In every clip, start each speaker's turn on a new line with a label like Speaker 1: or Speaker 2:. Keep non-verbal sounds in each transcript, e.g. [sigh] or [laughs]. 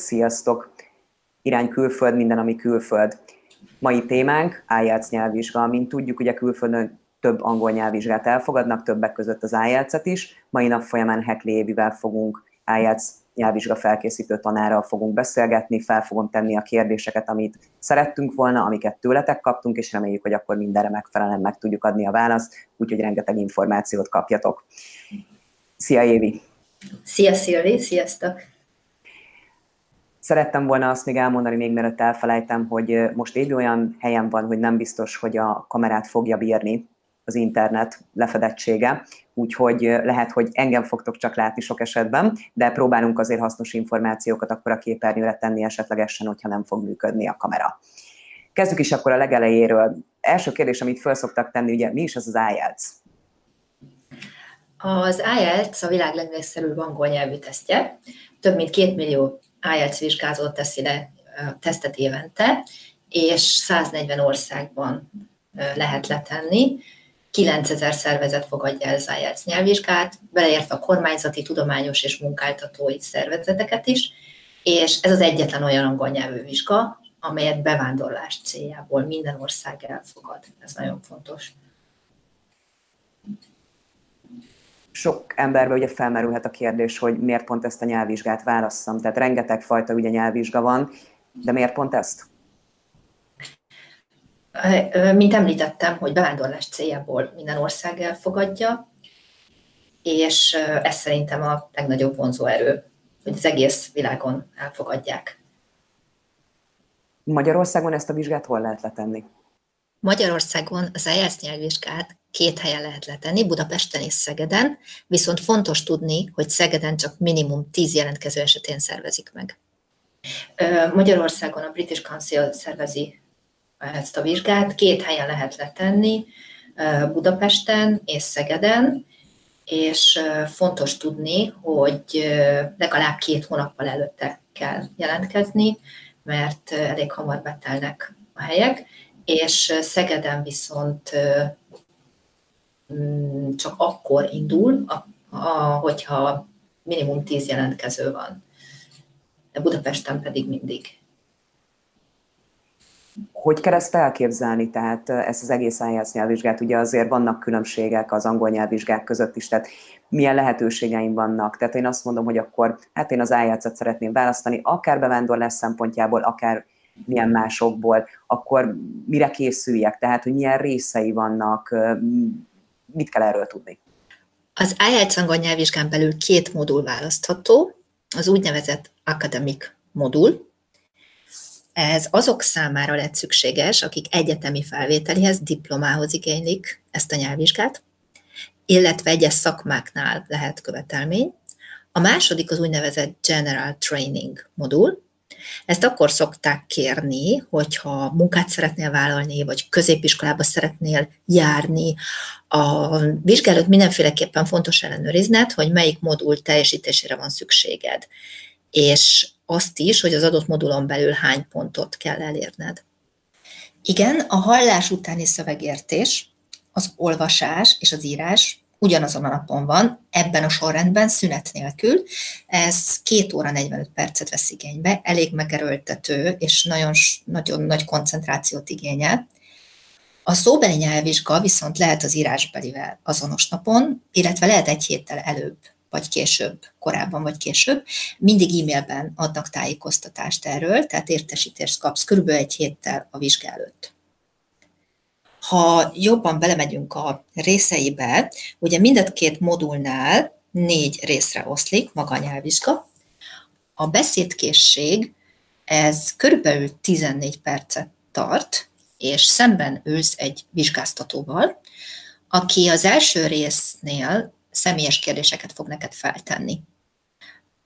Speaker 1: Sziasztok! Irány külföld, minden, ami külföld. Mai témánk IELTS nyelvvizsga. Mint tudjuk, ugye külföldön több angol nyelvvizsgát elfogadnak, többek között az IELTS-et is. Mai nap folyamán Hekli fogunk IELTS nyelvvizsga felkészítő tanárral fogunk beszélgetni, fel fogom tenni a kérdéseket, amit szerettünk volna, amiket tőletek kaptunk, és reméljük, hogy akkor mindenre megfelelően meg tudjuk adni a választ, úgyhogy rengeteg információt kapjatok. Szia Évi!
Speaker 2: Szia Szilvi, sziasztok!
Speaker 1: Szerettem volna azt még elmondani, még mielőtt elfelejtem, hogy most Évi olyan helyen van, hogy nem biztos, hogy a kamerát fogja bírni az internet lefedettsége, úgyhogy lehet, hogy engem fogtok csak látni sok esetben, de próbálunk azért hasznos információkat akkor a képernyőre tenni esetlegesen, hogyha nem fog működni a kamera. Kezdjük is akkor a legelejéről. Első kérdés, amit föl szoktak tenni, ugye mi is az az IELTS?
Speaker 2: Az IELTS a világ legnépszerűbb angol nyelvű tesztje. Több mint két millió IELTS vizsgázót teszi le tesztet évente, és 140 országban lehet letenni. 9000 szervezet fogadja el az IELTS nyelvvizsgát, beleértve a kormányzati, tudományos és munkáltatói szervezeteket is, és ez az egyetlen olyan angol nyelvű vizsga, amelyet bevándorlás céljából minden ország elfogad. Ez nagyon fontos.
Speaker 1: Sok emberben ugye felmerülhet a kérdés, hogy miért pont ezt a nyelvvizsgát válasszam. Tehát rengeteg fajta ugye nyelvvizsga van, de miért pont ezt?
Speaker 2: Mint említettem, hogy bevándorlás céljából minden ország elfogadja, és ez szerintem a legnagyobb vonzóerő, hogy az egész világon elfogadják.
Speaker 1: Magyarországon ezt a vizsgát hol lehet letenni?
Speaker 2: Magyarországon az IELTS nyelvvizsgát két helyen lehet letenni, Budapesten és Szegeden, viszont fontos tudni, hogy Szegeden csak minimum 10 jelentkező esetén szervezik meg. Magyarországon a British Council szervezi ezt a vizsgát, két helyen lehet letenni, Budapesten és Szegeden, és fontos tudni, hogy legalább két hónappal előtte kell jelentkezni, mert elég hamar betelnek a helyek, és Szegeden viszont mm, csak akkor indul, hogyha minimum 10 jelentkező van. De Budapesten pedig mindig.
Speaker 1: Hogy kell ezt elképzelni, tehát ezt az egész IELTS nyelvvizsgát, ugye azért vannak különbségek az angol nyelvvizsgák között is, tehát milyen lehetőségeim vannak. Tehát én azt mondom, hogy akkor hát én az IELTS-et szeretném választani, akár bevándorlás szempontjából, akár milyen másokból, akkor mire készüljek, tehát hogy milyen részei vannak, mit kell erről tudni?
Speaker 2: Az IELTS angol nyelvvizsgán belül két modul választható, az úgynevezett academic modul. Ez azok számára lett szükséges, akik egyetemi felvételihez, diplomához igénylik ezt a nyelvvizsgát, illetve egyes szakmáknál lehet követelmény. A második az úgynevezett General Training modul, ezt akkor szokták kérni, hogyha munkát szeretnél vállalni, vagy középiskolába szeretnél járni. A vizsgálót mindenféleképpen fontos ellenőrizned, hogy melyik modul teljesítésére van szükséged. És azt is, hogy az adott modulon belül hány pontot kell elérned. Igen, a hallás utáni szövegértés, az olvasás és az írás ugyanazon a napon van, ebben a sorrendben, szünet nélkül. Ez két óra 45 percet vesz igénybe, elég megerőltető, és nagyon, nagyon nagy koncentrációt igényel. A szóbeli nyelvvizsga viszont lehet az írásbelivel azonos napon, illetve lehet egy héttel előbb, vagy később, korábban vagy később. Mindig e-mailben adnak tájékoztatást erről, tehát értesítést kapsz körülbelül egy héttel a vizsga előtt. Ha jobban belemegyünk a részeibe, ugye mind a két modulnál négy részre oszlik maga a nyelvvizsga. A beszédkészség, ez körülbelül 14 percet tart, és szemben ülsz egy vizsgáztatóval, aki az első résznél személyes kérdéseket fog neked feltenni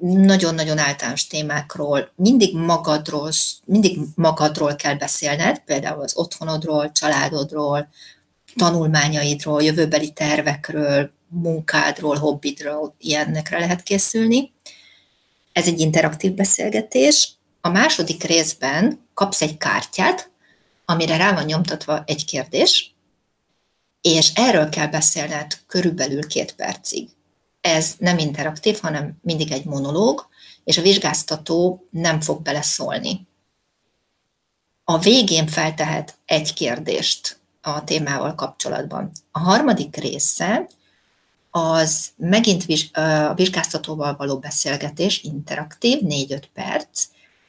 Speaker 2: nagyon-nagyon általános témákról, mindig magadról, mindig magadról kell beszélned, például az otthonodról, családodról, tanulmányaidról, jövőbeli tervekről, munkádról, hobbidról, ilyenekre lehet készülni. Ez egy interaktív beszélgetés. A második részben kapsz egy kártyát, amire rá van nyomtatva egy kérdés, és erről kell beszélned körülbelül két percig ez nem interaktív, hanem mindig egy monológ, és a vizsgáztató nem fog beleszólni. A végén feltehet egy kérdést a témával kapcsolatban. A harmadik része az megint a vizsgáztatóval való beszélgetés, interaktív, 4-5 perc.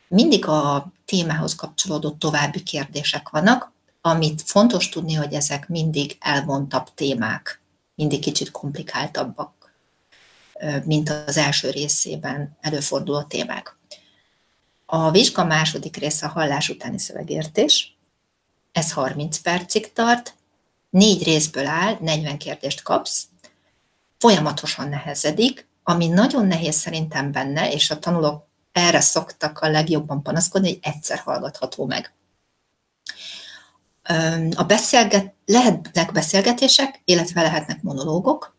Speaker 2: Mindig a témához kapcsolódó további kérdések vannak, amit fontos tudni, hogy ezek mindig elvontabb témák, mindig kicsit komplikáltabbak, mint az első részében előforduló témák. A vizsga második része a hallás utáni szövegértés. Ez 30 percig tart, négy részből áll, 40 kérdést kapsz, folyamatosan nehezedik, ami nagyon nehéz szerintem benne, és a tanulók erre szoktak a legjobban panaszkodni, hogy egyszer hallgatható meg. A beszélget, lehetnek beszélgetések, illetve lehetnek monológok.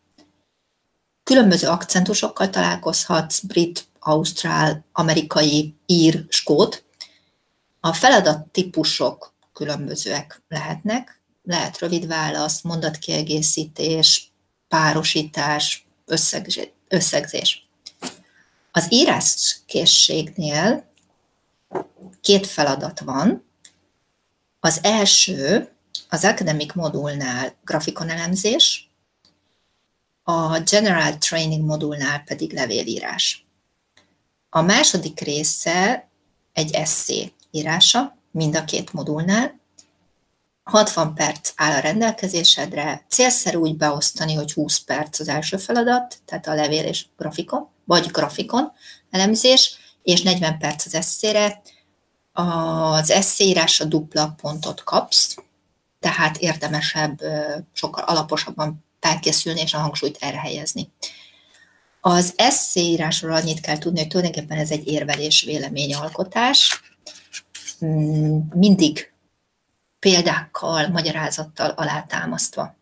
Speaker 2: Különböző akcentusokkal találkozhatsz, brit, ausztrál, amerikai, ír, skót. A feladat típusok különbözőek lehetnek. Lehet rövid válasz, mondatkiegészítés, párosítás, összegzés. Az íráskészségnél két feladat van. Az első az akademik modulnál grafikonelemzés, a General Training modulnál pedig levélírás. A második része egy eszé írása, mind a két modulnál, 60 perc áll a rendelkezésedre, célszerű úgy beosztani, hogy 20 perc az első feladat, tehát a levél és grafikon, vagy grafikon elemzés, és 40 perc az eszére. Az eszéírásra dupla pontot kapsz, tehát érdemesebb, sokkal alaposabban felkészülni és a hangsúlyt erre helyezni. Az eszéírásról annyit kell tudni, hogy tulajdonképpen ez egy érvelés véleményalkotás. Mm, mindig példákkal, magyarázattal alátámasztva.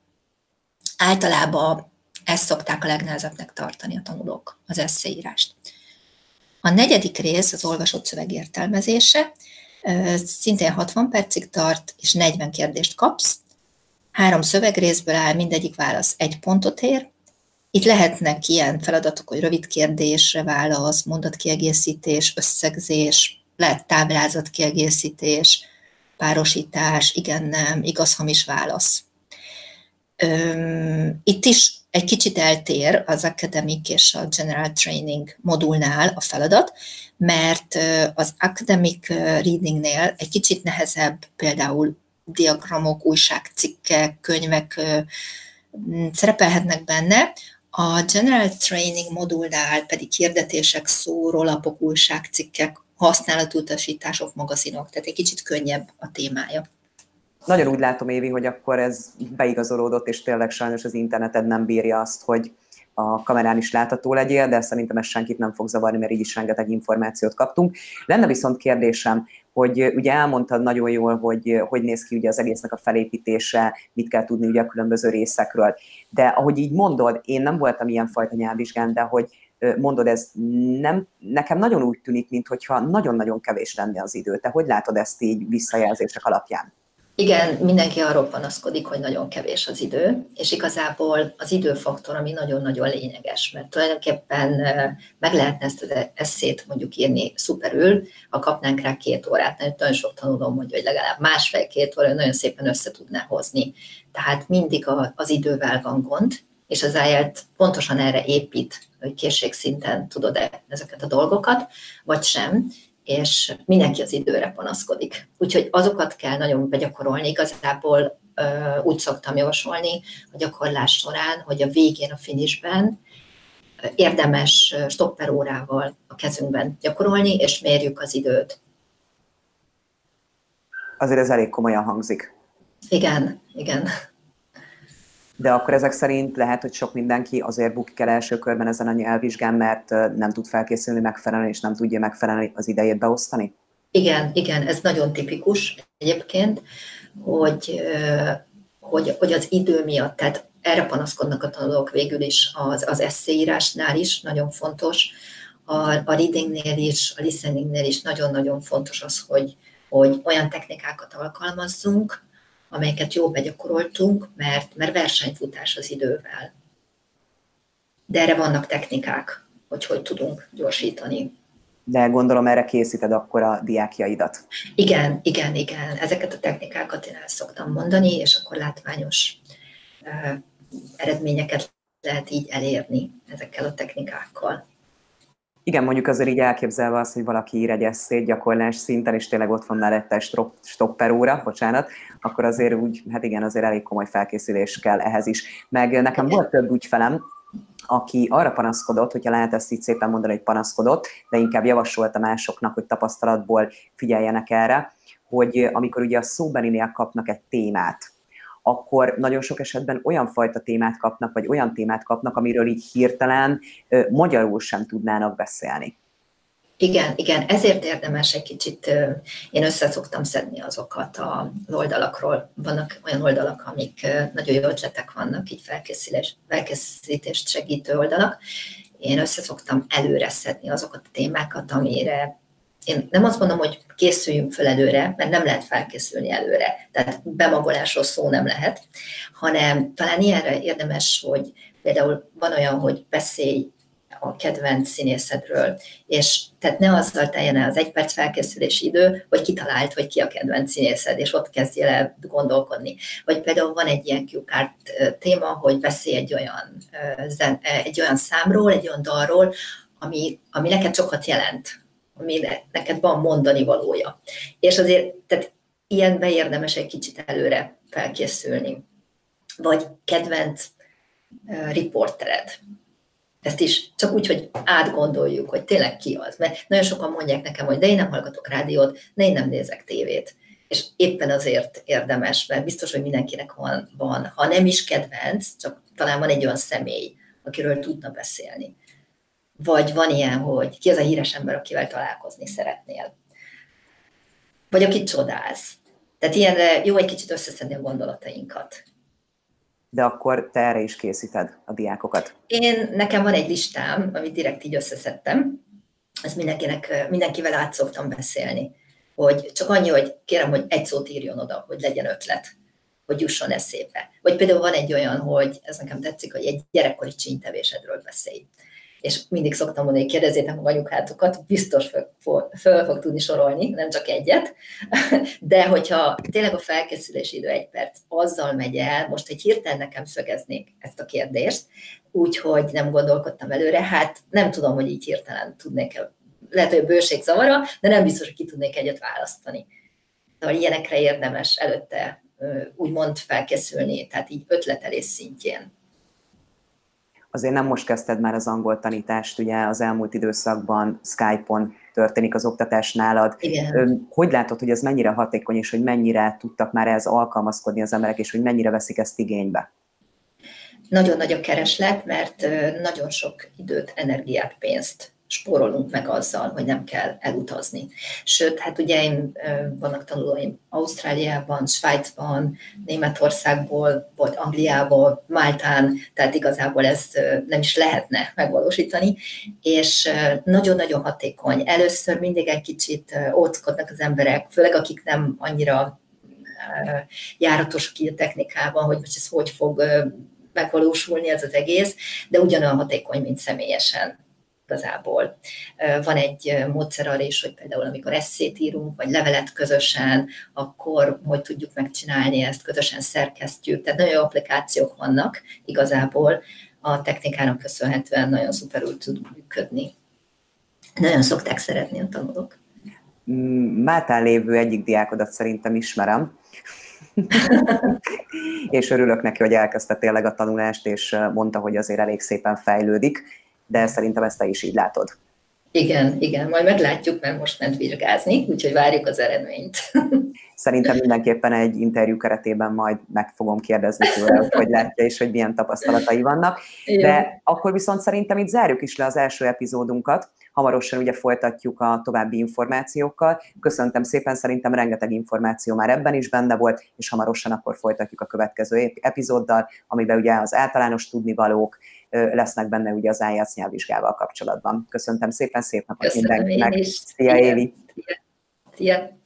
Speaker 2: Általában ezt szokták a legnehezebbnek tartani a tanulók, az eszéírást. A negyedik rész az olvasott szöveg értelmezése, szintén 60 percig tart, és 40 kérdést kapsz. Három szövegrészből áll, mindegyik válasz egy pontot ér. Itt lehetnek ilyen feladatok, hogy rövid kérdésre válasz, mondatkiegészítés, összegzés, lehet táblázatkiegészítés, párosítás, igen, nem, igaz-hamis válasz. Itt is egy kicsit eltér az Academic és a General Training modulnál a feladat, mert az Academic Readingnél egy kicsit nehezebb például diagramok, újságcikkek, könyvek szerepelhetnek benne, a General Training modulnál pedig hirdetések, szórólapok, újságcikkek, használatutasítások, magazinok, tehát egy kicsit könnyebb a témája.
Speaker 1: Nagyon úgy látom, Évi, hogy akkor ez beigazolódott, és tényleg sajnos az interneted nem bírja azt, hogy a kamerán is látható legyél, de szerintem ez senkit nem fog zavarni, mert így is rengeteg információt kaptunk. Lenne viszont kérdésem, hogy ugye elmondtad nagyon jól, hogy hogy néz ki ugye az egésznek a felépítése, mit kell tudni ugye a különböző részekről. De ahogy így mondod, én nem voltam ilyen fajta nyelvvizsgán, de hogy mondod, ez nem, nekem nagyon úgy tűnik, mintha nagyon-nagyon kevés lenne az idő. Te hogy látod ezt így visszajelzések alapján?
Speaker 2: Igen, mindenki arról panaszkodik, hogy nagyon kevés az idő, és igazából az időfaktor, ami nagyon-nagyon lényeges, mert tulajdonképpen meg lehetne ezt az eszét mondjuk írni szuperül, ha kapnánk rá két órát, mert nagyon sok tanulom mondja, hogy legalább másfél-két óra nagyon szépen össze tudná hozni. Tehát mindig az idővel van gond, és az IELT pontosan erre épít, hogy készségszinten tudod-e ezeket a dolgokat, vagy sem, és mindenki az időre panaszkodik. Úgyhogy azokat kell nagyon begyakorolni. Igazából úgy szoktam javasolni a gyakorlás során, hogy a végén, a finishben érdemes stopperórával a kezünkben gyakorolni, és mérjük az időt.
Speaker 1: Azért ez elég komolyan hangzik.
Speaker 2: Igen, igen
Speaker 1: de akkor ezek szerint lehet, hogy sok mindenki azért bukik el első körben ezen a nyelvvizsgán, mert nem tud felkészülni megfelelően, és nem tudja megfelelni az idejét beosztani?
Speaker 2: Igen, igen, ez nagyon tipikus egyébként, hogy, hogy, hogy az idő miatt, tehát erre panaszkodnak a tanulók végül is az, az eszéírásnál is, nagyon fontos, a, a readingnél is, a listeningnél is nagyon-nagyon fontos az, hogy, hogy olyan technikákat alkalmazzunk, amelyeket jól begyakoroltunk, mert, mert versenyfutás az idővel. De erre vannak technikák, hogy hogy tudunk gyorsítani.
Speaker 1: De gondolom erre készíted akkor a diákjaidat.
Speaker 2: Igen, igen, igen. Ezeket a technikákat én el szoktam mondani, és akkor látványos eredményeket lehet így elérni ezekkel a technikákkal.
Speaker 1: Igen, mondjuk azért így elképzelve az, hogy valaki ír egy eszét gyakorlás szinten, és tényleg ott van mellette egy stopper óra, bocsánat, akkor azért úgy, hát igen, azért elég komoly felkészülés kell ehhez is. Meg nekem volt több ügyfelem, aki arra panaszkodott, hogyha lehet ezt így szépen mondani, hogy panaszkodott, de inkább javasolta másoknak, hogy tapasztalatból figyeljenek erre, hogy amikor ugye a szóbelinél kapnak egy témát, akkor nagyon sok esetben olyan fajta témát kapnak, vagy olyan témát kapnak, amiről így hirtelen magyarul sem tudnának beszélni.
Speaker 2: Igen, igen, ezért érdemes egy kicsit, én össze szoktam szedni azokat az oldalakról. Vannak olyan oldalak, amik nagyon jó ötletek vannak, így felkészítés, felkészítést segítő oldalak. Én össze szoktam előre szedni azokat a témákat, amire én nem azt mondom, hogy készüljünk fel előre, mert nem lehet felkészülni előre, tehát bemagolásról szó nem lehet, hanem talán ilyenre érdemes, hogy például van olyan, hogy beszélj a kedvenc színészedről, és tehát ne azzal teljen el az egy perc felkészülési idő, hogy kitalált, hogy ki a kedvenc színészed, és ott kezdjél el gondolkodni. Vagy például van egy ilyen q téma, hogy beszélj egy olyan, egy olyan számról, egy olyan dalról, ami, ami neked sokat jelent, ami neked van mondani valója. És azért, tehát ilyenbe érdemes egy kicsit előre felkészülni. Vagy kedvenc riportered. Ezt is csak úgy, hogy átgondoljuk, hogy tényleg ki az. Mert nagyon sokan mondják nekem, hogy de én nem hallgatok rádiót, de én nem nézek tévét. És éppen azért érdemes, mert biztos, hogy mindenkinek van, van ha nem is kedvenc, csak talán van egy olyan személy, akiről tudna beszélni. Vagy van ilyen, hogy ki az a híres ember, akivel találkozni szeretnél. Vagy akit csodálsz. Tehát ilyenre jó egy kicsit összeszedni a gondolatainkat.
Speaker 1: De akkor te erre is készíted a diákokat?
Speaker 2: Én, nekem van egy listám, amit direkt így összeszedtem. Ez mindenkinek, mindenkivel át szoktam beszélni. Hogy csak annyi, hogy kérem, hogy egy szót írjon oda, hogy legyen ötlet, hogy jusson eszébe. Vagy például van egy olyan, hogy ez nekem tetszik, hogy egy gyerekkori csíntevésedről beszélj és mindig szoktam mondani, hogy kérdezzétek meg anyukátokat, biztos föl, föl fog tudni sorolni, nem csak egyet, [laughs] de hogyha tényleg a felkészülési idő egy perc azzal megy el, most egy hirtelen nekem szögeznék ezt a kérdést, úgyhogy nem gondolkodtam előre, hát nem tudom, hogy így hirtelen tudnék lehet, hogy a bőség zavara, de nem biztos, hogy ki tudnék egyet választani. Szóval ilyenekre érdemes előtte úgymond felkészülni, tehát így ötletelés szintjén
Speaker 1: azért nem most kezdted már az angol tanítást, ugye az elmúlt időszakban Skype-on történik az oktatás nálad.
Speaker 2: Igen.
Speaker 1: Hogy látod, hogy ez mennyire hatékony, és hogy mennyire tudtak már ehhez alkalmazkodni az emberek, és hogy mennyire veszik ezt igénybe?
Speaker 2: Nagyon nagy a kereslet, mert nagyon sok időt, energiát, pénzt spórolunk meg azzal, hogy nem kell elutazni. Sőt, hát ugye én, vannak tanulóim Ausztráliában, Svájcban, Németországból, vagy Angliából, Máltán, tehát igazából ez nem is lehetne megvalósítani, és nagyon-nagyon hatékony. Először mindig egy kicsit óckodnak az emberek, főleg akik nem annyira járatosak így a technikában, hogy most ez hogy fog megvalósulni ez az egész, de ugyanolyan hatékony, mint személyesen igazából. Van egy módszer arra is, hogy például amikor eszét írunk, vagy levelet közösen, akkor hogy tudjuk megcsinálni ezt, közösen szerkesztjük. Tehát nagyon jó applikációk vannak igazából, a technikának köszönhetően nagyon szuperül tud működni. Nagyon szokták szeretni a tanulók.
Speaker 1: Mm, Máltán lévő egyik diákodat szerintem ismerem, [laughs] és örülök neki, hogy elkezdte tényleg a tanulást, és mondta, hogy azért elég szépen fejlődik de szerintem ezt te is így látod.
Speaker 2: Igen, igen, majd meglátjuk, mert most ment vizsgázni, úgyhogy várjuk az eredményt. [laughs]
Speaker 1: Szerintem mindenképpen egy interjú keretében majd meg fogom kérdezni tőle, [laughs] hogy látja és hogy milyen tapasztalatai vannak. De akkor viszont szerintem itt zárjuk is le az első epizódunkat. Hamarosan ugye folytatjuk a további információkkal. Köszöntem szépen, szerintem rengeteg információ már ebben is benne volt, és hamarosan akkor folytatjuk a következő epizóddal, amiben ugye az általános tudnivalók, lesznek benne ugye az IELTS nyelvvizsgával kapcsolatban. Köszöntem szépen, szép napot
Speaker 2: Köszönöm
Speaker 1: mindenkinek. Szia, Évi!
Speaker 2: Szia.